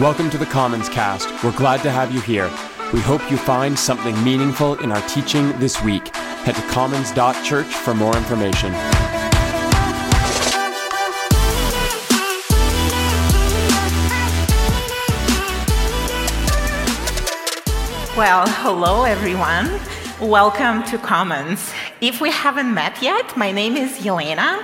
Welcome to the Commons Cast. We're glad to have you here. We hope you find something meaningful in our teaching this week. Head to commons.church for more information. Well, hello everyone. Welcome to Commons. If we haven't met yet, my name is Yelena.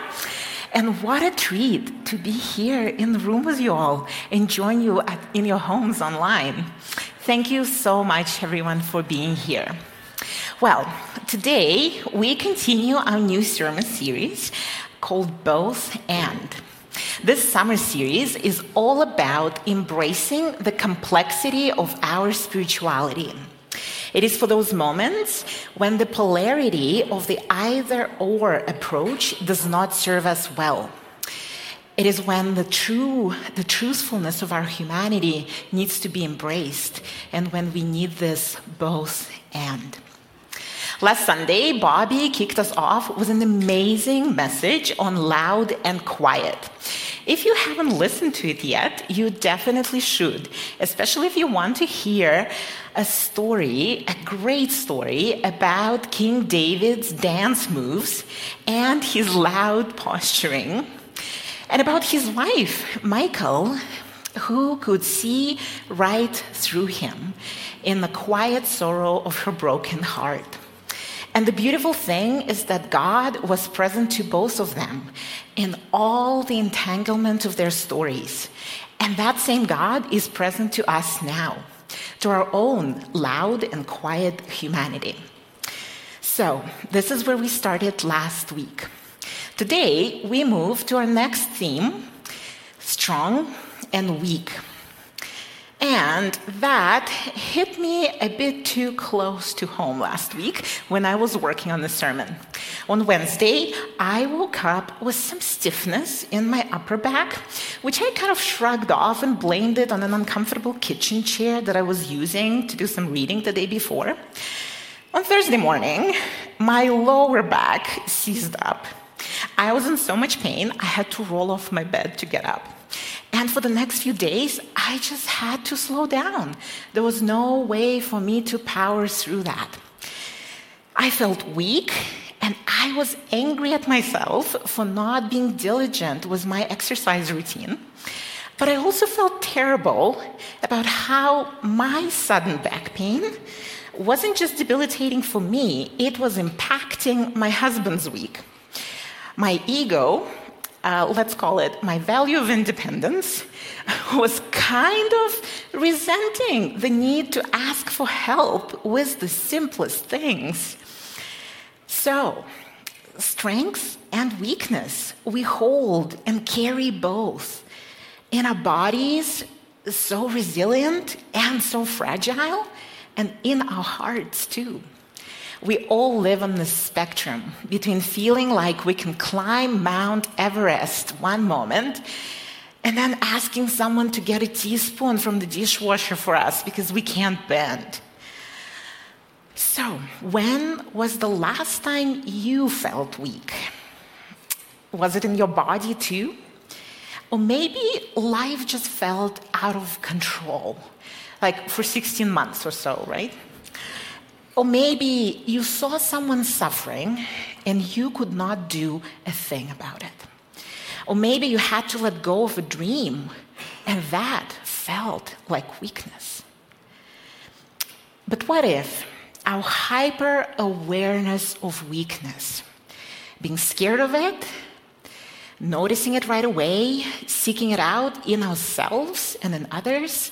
And what a treat to be here in the room with you all and join you at, in your homes online. Thank you so much, everyone, for being here. Well, today we continue our new sermon series called Both and. This summer series is all about embracing the complexity of our spirituality. It is for those moments when the polarity of the either or approach does not serve us well. It is when the true, the truthfulness of our humanity needs to be embraced and when we need this both and. Last Sunday, Bobby kicked us off with an amazing message on loud and quiet. If you haven't listened to it yet, you definitely should, especially if you want to hear a story, a great story about King David's dance moves and his loud posturing, and about his wife, Michal, who could see right through him in the quiet sorrow of her broken heart. And the beautiful thing is that God was present to both of them in all the entanglement of their stories. And that same God is present to us now, to our own loud and quiet humanity. So, this is where we started last week. Today, we move to our next theme strong and weak. And that hit me a bit too close to home last week when I was working on the sermon. On Wednesday, I woke up with some stiffness in my upper back, which I kind of shrugged off and blamed it on an uncomfortable kitchen chair that I was using to do some reading the day before. On Thursday morning, my lower back seized up. I was in so much pain, I had to roll off my bed to get up. And for the next few days, I just had to slow down. There was no way for me to power through that. I felt weak and I was angry at myself for not being diligent with my exercise routine. But I also felt terrible about how my sudden back pain wasn't just debilitating for me, it was impacting my husband's week. My ego uh, let's call it my value of independence, was kind of resenting the need to ask for help with the simplest things. So, strength and weakness, we hold and carry both. In our bodies, so resilient and so fragile, and in our hearts too. We all live on the spectrum between feeling like we can climb Mount Everest one moment and then asking someone to get a teaspoon from the dishwasher for us because we can't bend. So, when was the last time you felt weak? Was it in your body too? Or maybe life just felt out of control, like for 16 months or so, right? Or maybe you saw someone suffering and you could not do a thing about it. Or maybe you had to let go of a dream and that felt like weakness. But what if our hyper awareness of weakness, being scared of it, noticing it right away, seeking it out in ourselves and in others,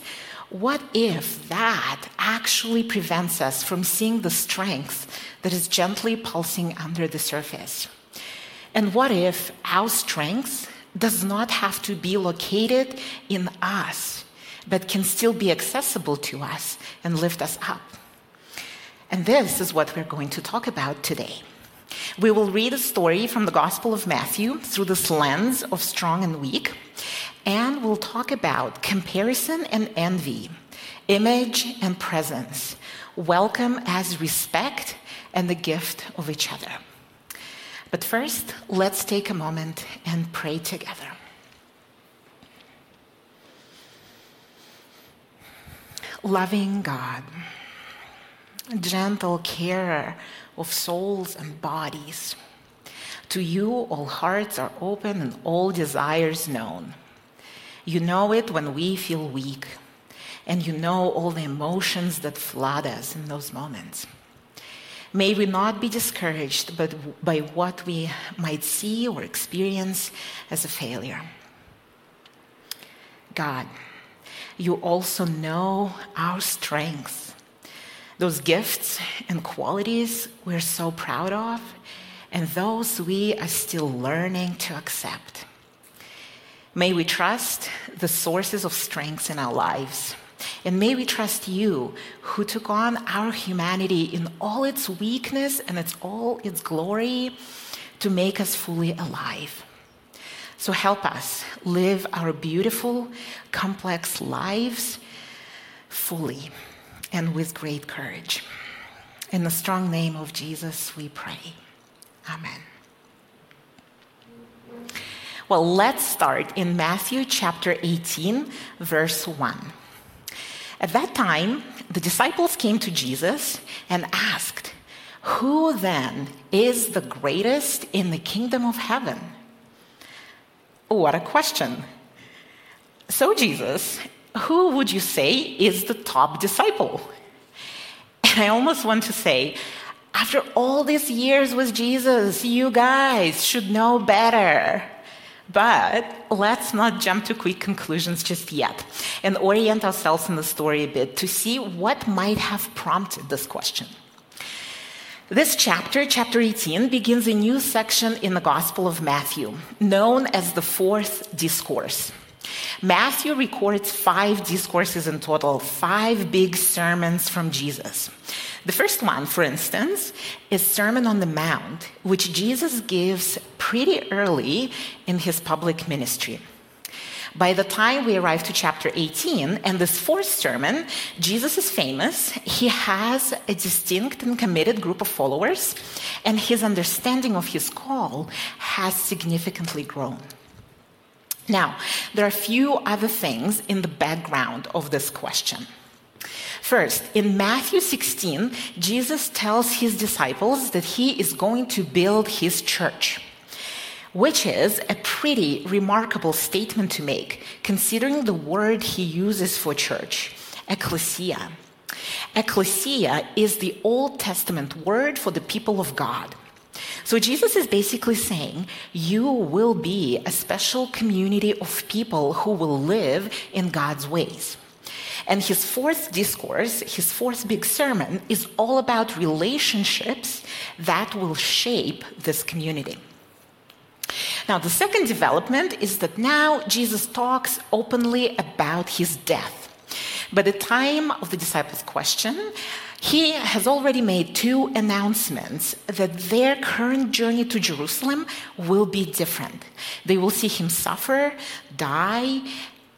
what if that actually prevents us from seeing the strength that is gently pulsing under the surface? And what if our strength does not have to be located in us, but can still be accessible to us and lift us up? And this is what we're going to talk about today. We will read a story from the Gospel of Matthew through this lens of strong and weak and we'll talk about comparison and envy, image and presence, welcome as respect, and the gift of each other. But first, let's take a moment and pray together. Loving God, gentle carer of souls and bodies. To you, all hearts are open and all desires known. You know it when we feel weak, and you know all the emotions that flood us in those moments. May we not be discouraged by what we might see or experience as a failure. God, you also know our strengths, those gifts and qualities we're so proud of, and those we are still learning to accept. May we trust the sources of strength in our lives and may we trust you, who took on our humanity in all its weakness and its all its glory, to make us fully alive. So help us live our beautiful, complex lives fully and with great courage. In the strong name of Jesus, we pray. Amen. Well, let's start in Matthew chapter 18, verse 1. At that time, the disciples came to Jesus and asked, Who then is the greatest in the kingdom of heaven? What a question. So, Jesus, who would you say is the top disciple? And I almost want to say, after all these years with Jesus, you guys should know better. But let's not jump to quick conclusions just yet and orient ourselves in the story a bit to see what might have prompted this question. This chapter, chapter 18, begins a new section in the Gospel of Matthew, known as the fourth discourse. Matthew records five discourses in total, five big sermons from Jesus. The first one, for instance, is Sermon on the Mount, which Jesus gives pretty early in his public ministry. By the time we arrive to chapter 18 and this fourth sermon, Jesus is famous. He has a distinct and committed group of followers, and his understanding of his call has significantly grown. Now, there are a few other things in the background of this question. First, in Matthew 16, Jesus tells his disciples that he is going to build his church, which is a pretty remarkable statement to make, considering the word he uses for church, ecclesia. Ecclesia is the Old Testament word for the people of God. So Jesus is basically saying, You will be a special community of people who will live in God's ways. And his fourth discourse, his fourth big sermon, is all about relationships that will shape this community. Now, the second development is that now Jesus talks openly about his death. By the time of the disciples' question, he has already made two announcements that their current journey to Jerusalem will be different. They will see him suffer, die,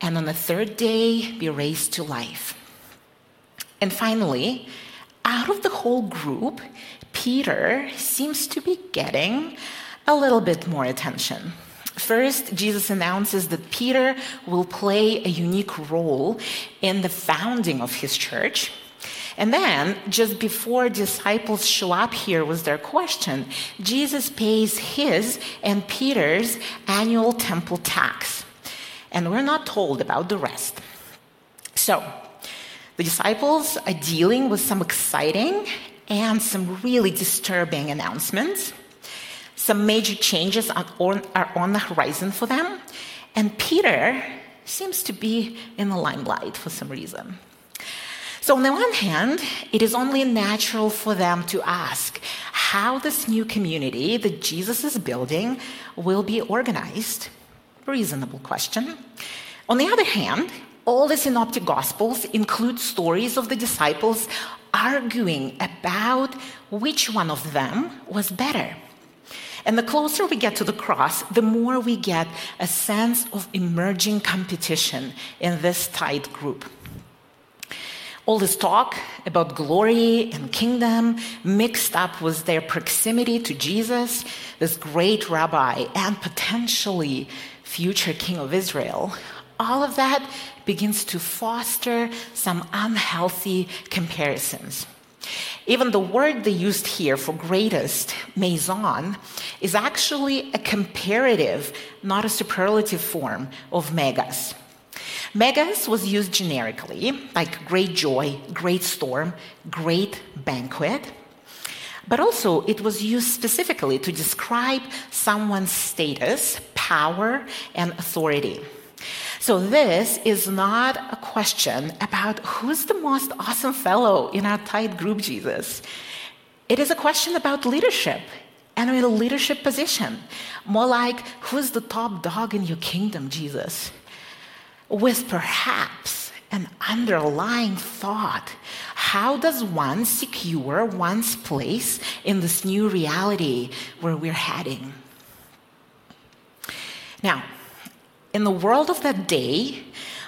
and on the third day be raised to life. And finally, out of the whole group, Peter seems to be getting a little bit more attention. First, Jesus announces that Peter will play a unique role in the founding of his church. And then, just before disciples show up here with their question, Jesus pays his and Peter's annual temple tax and we're not told about the rest. So, the disciples are dealing with some exciting and some really disturbing announcements. Some major changes are on, are on the horizon for them, and Peter seems to be in the limelight for some reason. So, on the one hand, it is only natural for them to ask how this new community that Jesus is building will be organized Reasonable question. On the other hand, all the synoptic gospels include stories of the disciples arguing about which one of them was better. And the closer we get to the cross, the more we get a sense of emerging competition in this tight group. All this talk about glory and kingdom mixed up with their proximity to Jesus, this great rabbi, and potentially future king of Israel all of that begins to foster some unhealthy comparisons. Even the word they used here for greatest, meizon, is actually a comparative, not a superlative form of megas. Megas was used generically, like great joy, great storm, great banquet. But also, it was used specifically to describe someone's status, power, and authority. So, this is not a question about who's the most awesome fellow in our tight group, Jesus. It is a question about leadership and in a leadership position. More like, who's the top dog in your kingdom, Jesus? With perhaps an underlying thought how does one secure one's place in this new reality where we're heading? Now, in the world of that day,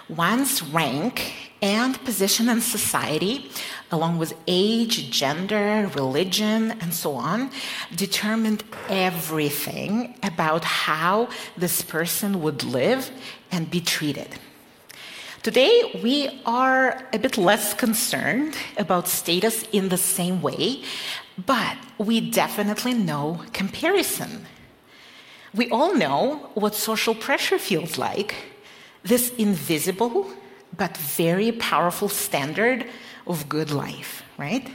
one's rank and position in society, along with age, gender, religion, and so on, determined everything about how this person would live and be treated. Today, we are a bit less concerned about status in the same way, but we definitely know comparison. We all know what social pressure feels like this invisible but very powerful standard of good life, right?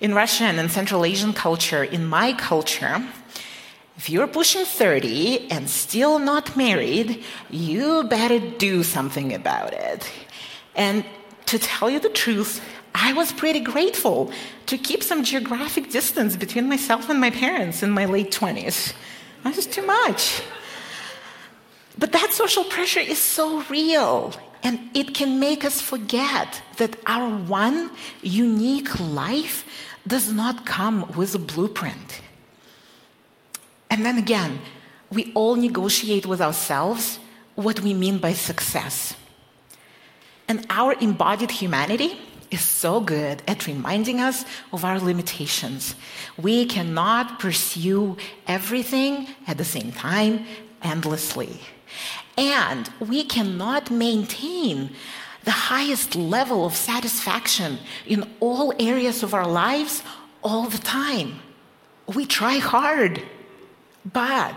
In Russian and Central Asian culture, in my culture, if you're pushing 30 and still not married, you better do something about it. And to tell you the truth, I was pretty grateful to keep some geographic distance between myself and my parents in my late 20s. That's just too much. But that social pressure is so real, and it can make us forget that our one unique life does not come with a blueprint. And then again, we all negotiate with ourselves what we mean by success. And our embodied humanity is so good at reminding us of our limitations. We cannot pursue everything at the same time endlessly. And we cannot maintain the highest level of satisfaction in all areas of our lives all the time. We try hard, but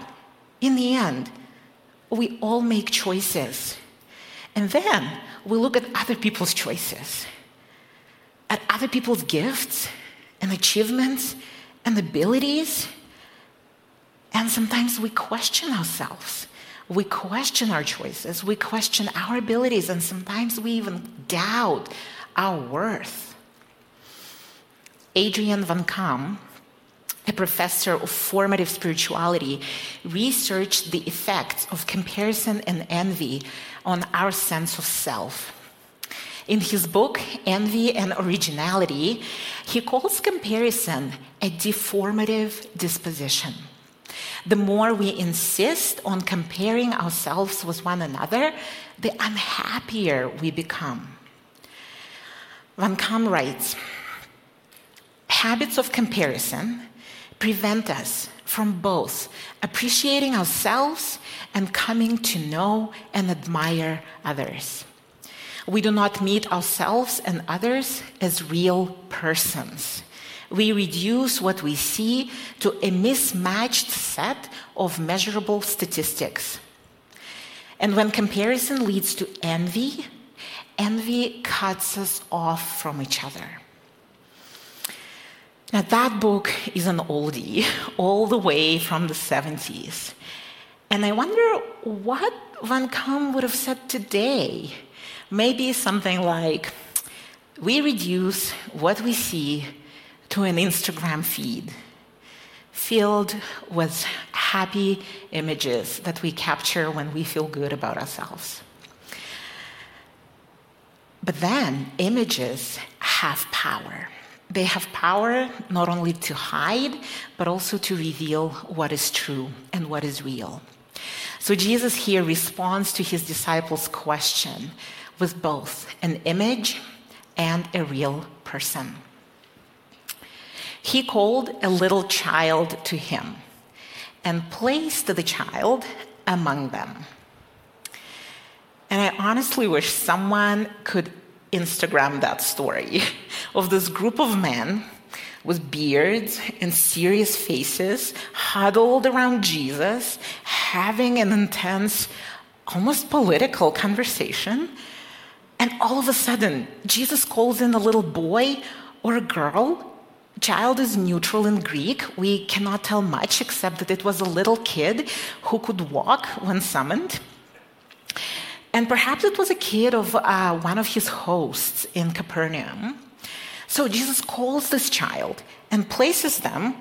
in the end, we all make choices. And then we look at other people's choices at other people's gifts and achievements and abilities. And sometimes we question ourselves. We question our choices. We question our abilities. And sometimes we even doubt our worth. Adrian Van Kaam, a professor of formative spirituality, researched the effects of comparison and envy on our sense of self. In his book, Envy and Originality, he calls comparison a deformative disposition. The more we insist on comparing ourselves with one another, the unhappier we become. Van Kaam writes Habits of comparison prevent us from both appreciating ourselves and coming to know and admire others. We do not meet ourselves and others as real persons. We reduce what we see to a mismatched set of measurable statistics. And when comparison leads to envy, envy cuts us off from each other. Now, that book is an oldie, all the way from the 70s. And I wonder what Van Kaam would have said today Maybe something like we reduce what we see to an Instagram feed filled with happy images that we capture when we feel good about ourselves. But then images have power. They have power not only to hide, but also to reveal what is true and what is real. So Jesus here responds to his disciples' question with both an image and a real person. He called a little child to him and placed the child among them. And I honestly wish someone could Instagram that story of this group of men with beards and serious faces huddled around Jesus, having an intense, almost political conversation. And all of a sudden, Jesus calls in a little boy or a girl. Child is neutral in Greek. We cannot tell much except that it was a little kid who could walk when summoned. And perhaps it was a kid of uh, one of his hosts in Capernaum. So Jesus calls this child and places them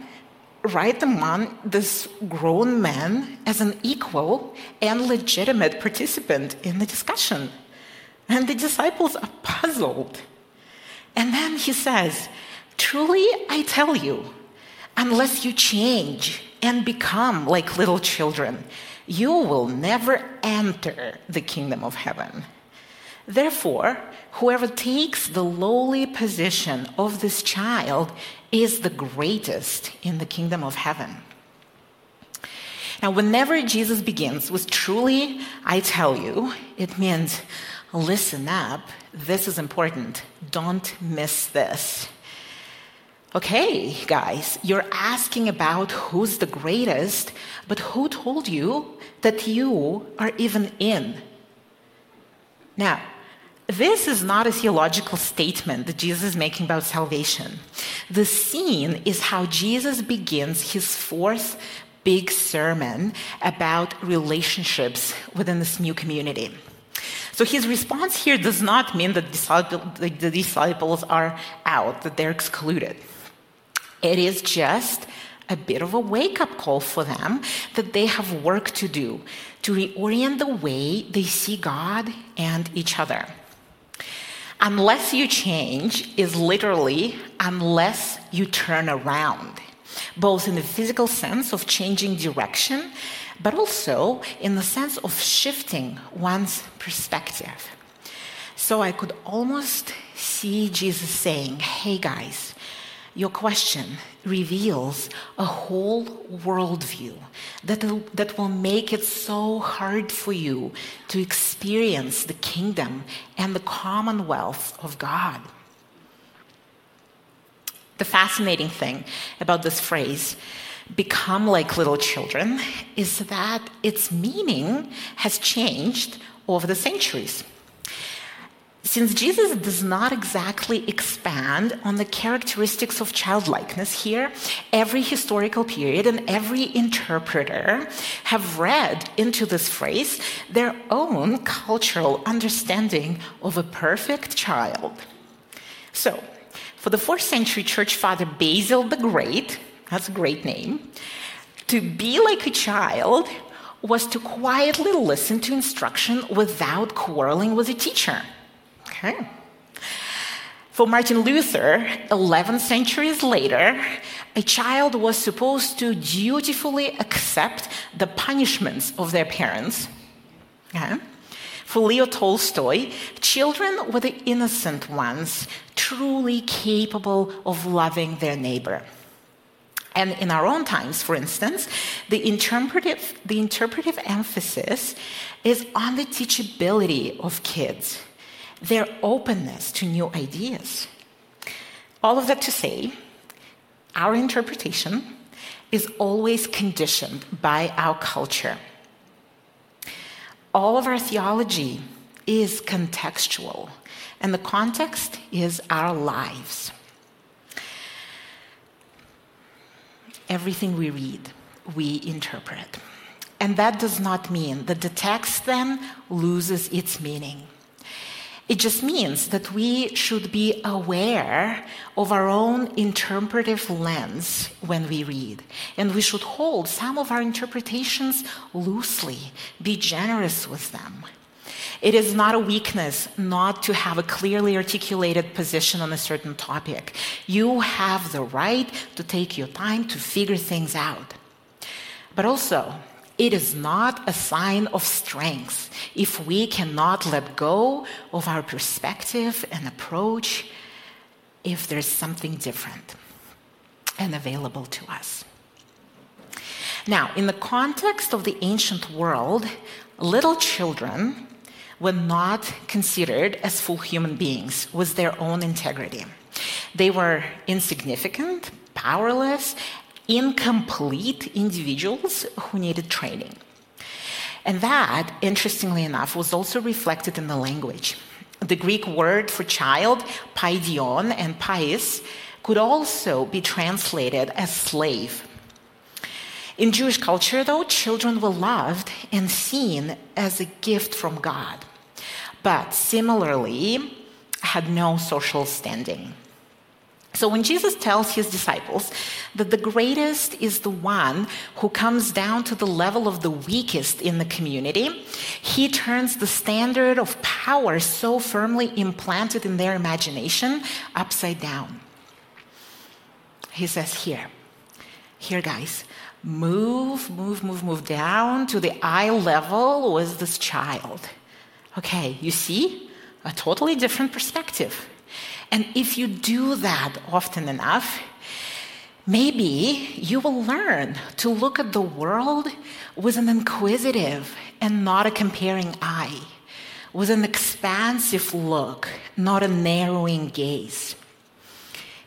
right among this grown man as an equal and legitimate participant in the discussion. And the disciples are puzzled. And then he says, Truly, I tell you, unless you change and become like little children, you will never enter the kingdom of heaven. Therefore, whoever takes the lowly position of this child is the greatest in the kingdom of heaven. Now, whenever Jesus begins with truly, I tell you, it means listen up, this is important, don't miss this. Okay, guys, you're asking about who's the greatest, but who told you that you are even in? Now, this is not a theological statement that Jesus is making about salvation. The scene is how Jesus begins his fourth big sermon about relationships within this new community. So his response here does not mean that the disciples are out, that they're excluded. It is just a bit of a wake up call for them that they have work to do to reorient the way they see God and each other. Unless you change is literally unless you turn around, both in the physical sense of changing direction, but also in the sense of shifting one's perspective. So I could almost see Jesus saying, Hey guys, your question reveals a whole worldview that, that will make it so hard for you to experience the kingdom and the commonwealth of God. The fascinating thing about this phrase, become like little children, is that its meaning has changed over the centuries. Since Jesus does not exactly expand on the characteristics of childlikeness here, every historical period and every interpreter have read into this phrase their own cultural understanding of a perfect child. So, for the fourth century church father Basil the Great, that's a great name, to be like a child was to quietly listen to instruction without quarreling with a teacher. Okay. For Martin Luther, 11 centuries later, a child was supposed to dutifully accept the punishments of their parents. Okay. For Leo Tolstoy, children were the innocent ones, truly capable of loving their neighbor. And in our own times, for instance, the interpretive, the interpretive emphasis is on the teachability of kids their openness to new ideas. All of that to say, our interpretation is always conditioned by our culture. All of our theology is contextual, and the context is our lives. Everything we read, we interpret. And that does not mean that the text then loses its meaning. It just means that we should be aware of our own interpretive lens when we read. And we should hold some of our interpretations loosely, be generous with them. It is not a weakness not to have a clearly articulated position on a certain topic. You have the right to take your time to figure things out. But also, it is not a sign of strength if we cannot let go of our perspective and approach if there's something different and available to us. Now, in the context of the ancient world, little children were not considered as full human beings with their own integrity. They were insignificant, powerless, incomplete individuals who needed training. And that, interestingly enough, was also reflected in the language. The Greek word for child, paidion, and pais could also be translated as slave. In Jewish culture, though, children were loved and seen as a gift from God, but similarly had no social standing. So when Jesus tells his disciples that the greatest is the one who comes down to the level of the weakest in the community, he turns the standard of power so firmly implanted in their imagination upside down. He says, Here, here, guys, move, move, move, move down to the eye level with this child. Okay, you see? A totally different perspective. And if you do that often enough, maybe you will learn to look at the world with an inquisitive and not a comparing eye, with an expansive look, not a narrowing gaze.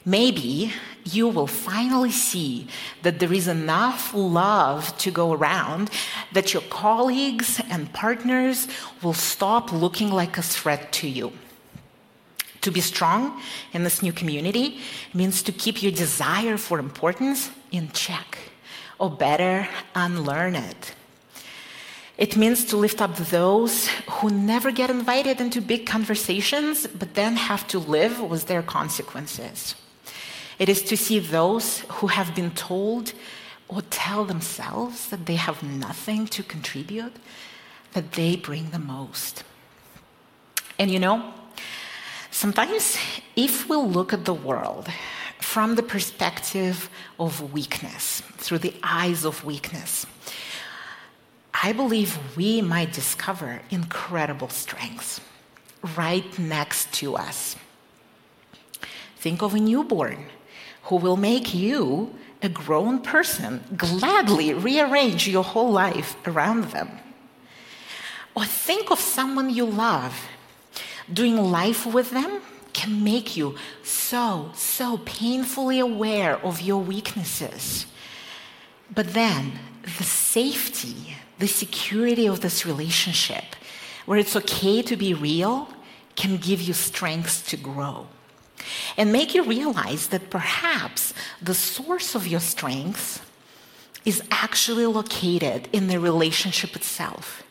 Maybe you will finally see that there is enough love to go around that your colleagues and partners will stop looking like a threat to you. To be strong in this new community means to keep your desire for importance in check, or better, unlearn it. It means to lift up those who never get invited into big conversations, but then have to live with their consequences. It is to see those who have been told or tell themselves that they have nothing to contribute, that they bring the most. And you know, Sometimes, if we look at the world from the perspective of weakness, through the eyes of weakness, I believe we might discover incredible strengths right next to us. Think of a newborn who will make you, a grown person, gladly rearrange your whole life around them. Or think of someone you love doing life with them can make you so, so painfully aware of your weaknesses. But then, the safety, the security of this relationship, where it's okay to be real, can give you strength to grow. And make you realize that perhaps the source of your strength is actually located in the relationship itself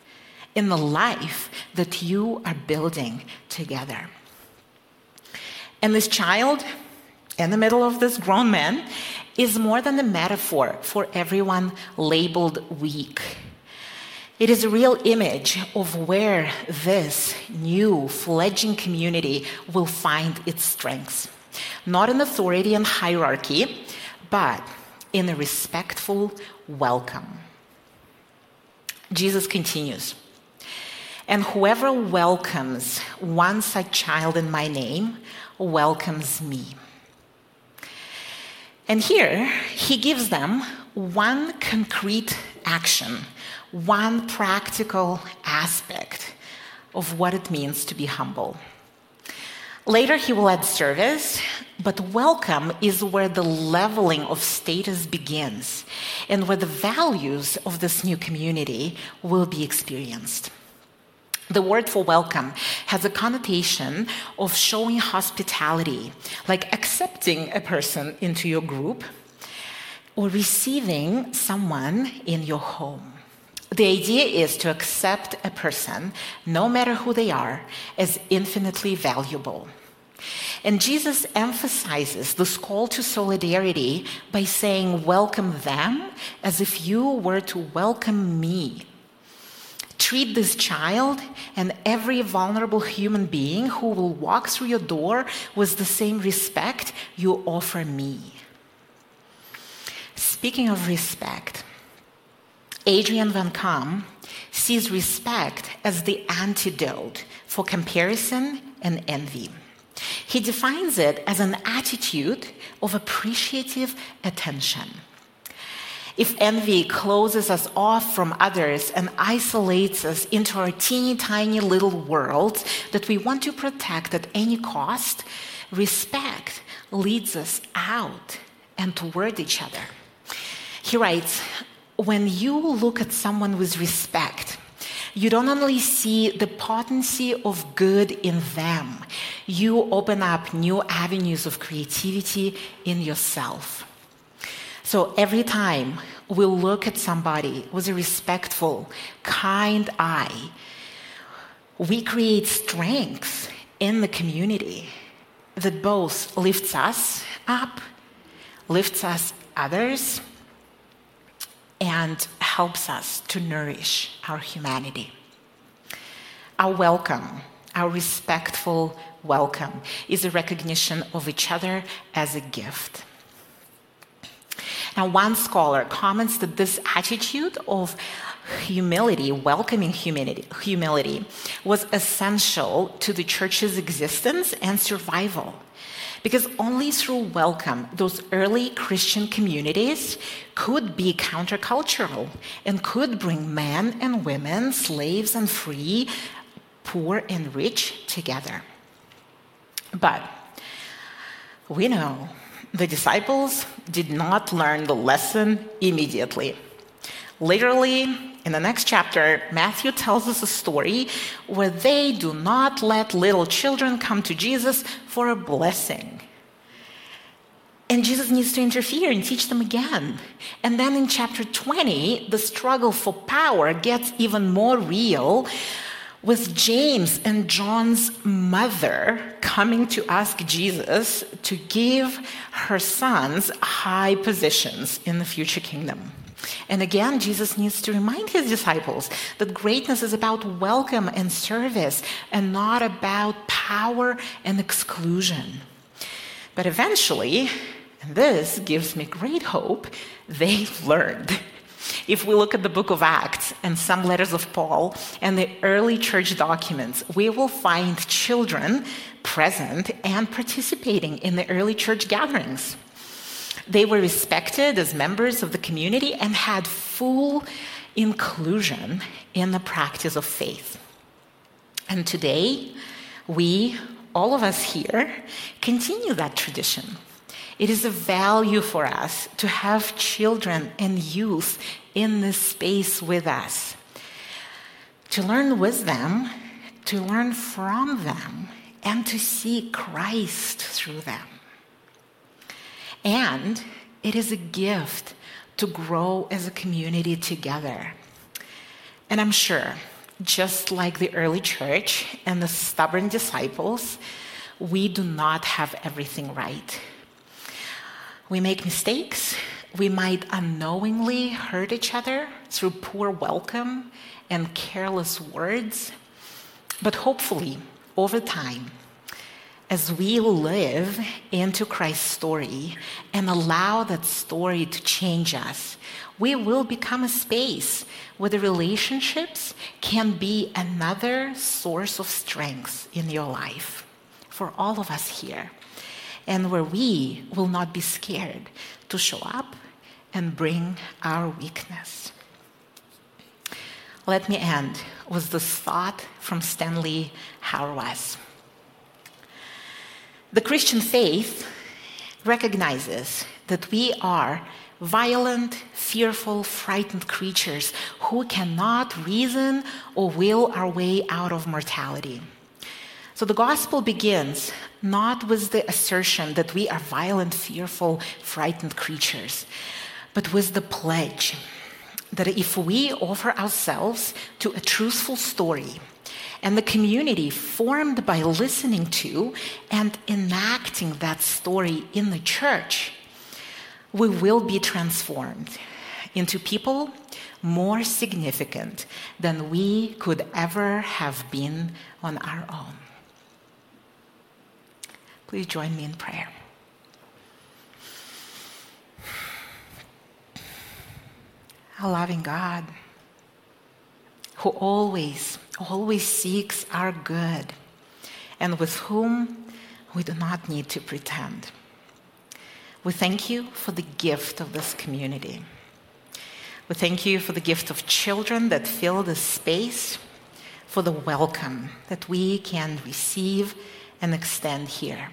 in the life that you are building together. And this child in the middle of this grown man is more than a metaphor for everyone labeled weak. It is a real image of where this new fledgling community will find its strengths. Not in authority and hierarchy, but in a respectful welcome. Jesus continues. And whoever welcomes one such child in my name welcomes me. And here, he gives them one concrete action, one practical aspect of what it means to be humble. Later, he will add service, but welcome is where the leveling of status begins and where the values of this new community will be experienced. The word for welcome has a connotation of showing hospitality, like accepting a person into your group or receiving someone in your home. The idea is to accept a person, no matter who they are, as infinitely valuable. And Jesus emphasizes this call to solidarity by saying, Welcome them as if you were to welcome me Treat this child and every vulnerable human being who will walk through your door with the same respect you offer me. Speaking of respect, Adrian Van Kaam sees respect as the antidote for comparison and envy. He defines it as an attitude of appreciative attention. if envy closes us off from others and isolates us into our teeny tiny little world that we want to protect at any cost, respect leads us out and toward each other. He writes, when you look at someone with respect, you don't only see the potency of good in them, you open up new avenues of creativity in yourself. So every time we look at somebody with a respectful, kind eye, we create strength in the community that both lifts us up, lifts us others, and helps us to nourish our humanity. Our welcome, our respectful welcome, is a recognition of each other as a gift. Now, one scholar comments that this attitude of humility, welcoming humility, humility, was essential to the church's existence and survival. Because only through welcome, those early Christian communities could be countercultural and could bring men and women, slaves and free, poor and rich together. But we know the disciples did not learn the lesson immediately. Literally, in the next chapter, Matthew tells us a story where they do not let little children come to Jesus for a blessing. And Jesus needs to interfere and teach them again. And then in chapter 20, the struggle for power gets even more real with James and John's mother coming to ask Jesus to give her sons high positions in the future kingdom. And again, Jesus needs to remind his disciples that greatness is about welcome and service and not about power and exclusion. But eventually, and this gives me great hope, they learned. If we look at the book of Acts and some letters of Paul and the early church documents, we will find children present and participating in the early church gatherings. They were respected as members of the community and had full inclusion in the practice of faith. And today, we, all of us here, continue that tradition. It is a value for us to have children and youth in this space with us, to learn with them, to learn from them, and to see Christ through them. And it is a gift to grow as a community together. And I'm sure, just like the early church and the stubborn disciples, we do not have everything right. We make mistakes. We might unknowingly hurt each other through poor welcome and careless words. But hopefully, over time, as we live into Christ's story and allow that story to change us, we will become a space where the relationships can be another source of strength in your life for all of us here, and where we will not be scared to show up and bring our weakness. Let me end with this thought from Stanley Hauerwas. The Christian faith recognizes that we are violent, fearful, frightened creatures who cannot reason or will our way out of mortality. So the gospel begins not with the assertion that we are violent, fearful, frightened creatures, but with the pledge that if we offer ourselves to a truthful story, and the community formed by listening to and enacting that story in the church, we will be transformed into people more significant than we could ever have been on our own. Please join me in prayer. Our loving God, who always always seeks our good and with whom we do not need to pretend. We thank you for the gift of this community. We thank you for the gift of children that fill this space, for the welcome that we can receive and extend here.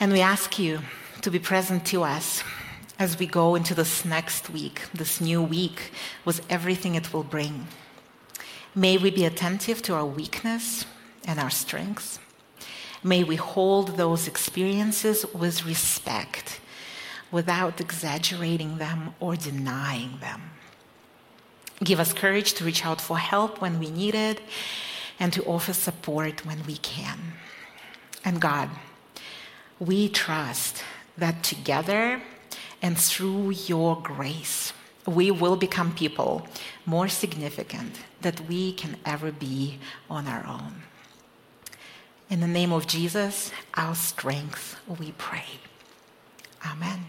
And we ask you to be present to us as we go into this next week, this new week, with everything it will bring. May we be attentive to our weakness and our strengths. May we hold those experiences with respect without exaggerating them or denying them. Give us courage to reach out for help when we need it and to offer support when we can. And God, we trust that together and through your grace, we will become people more significant that we can ever be on our own. In the name of Jesus, our strength, we pray. Amen.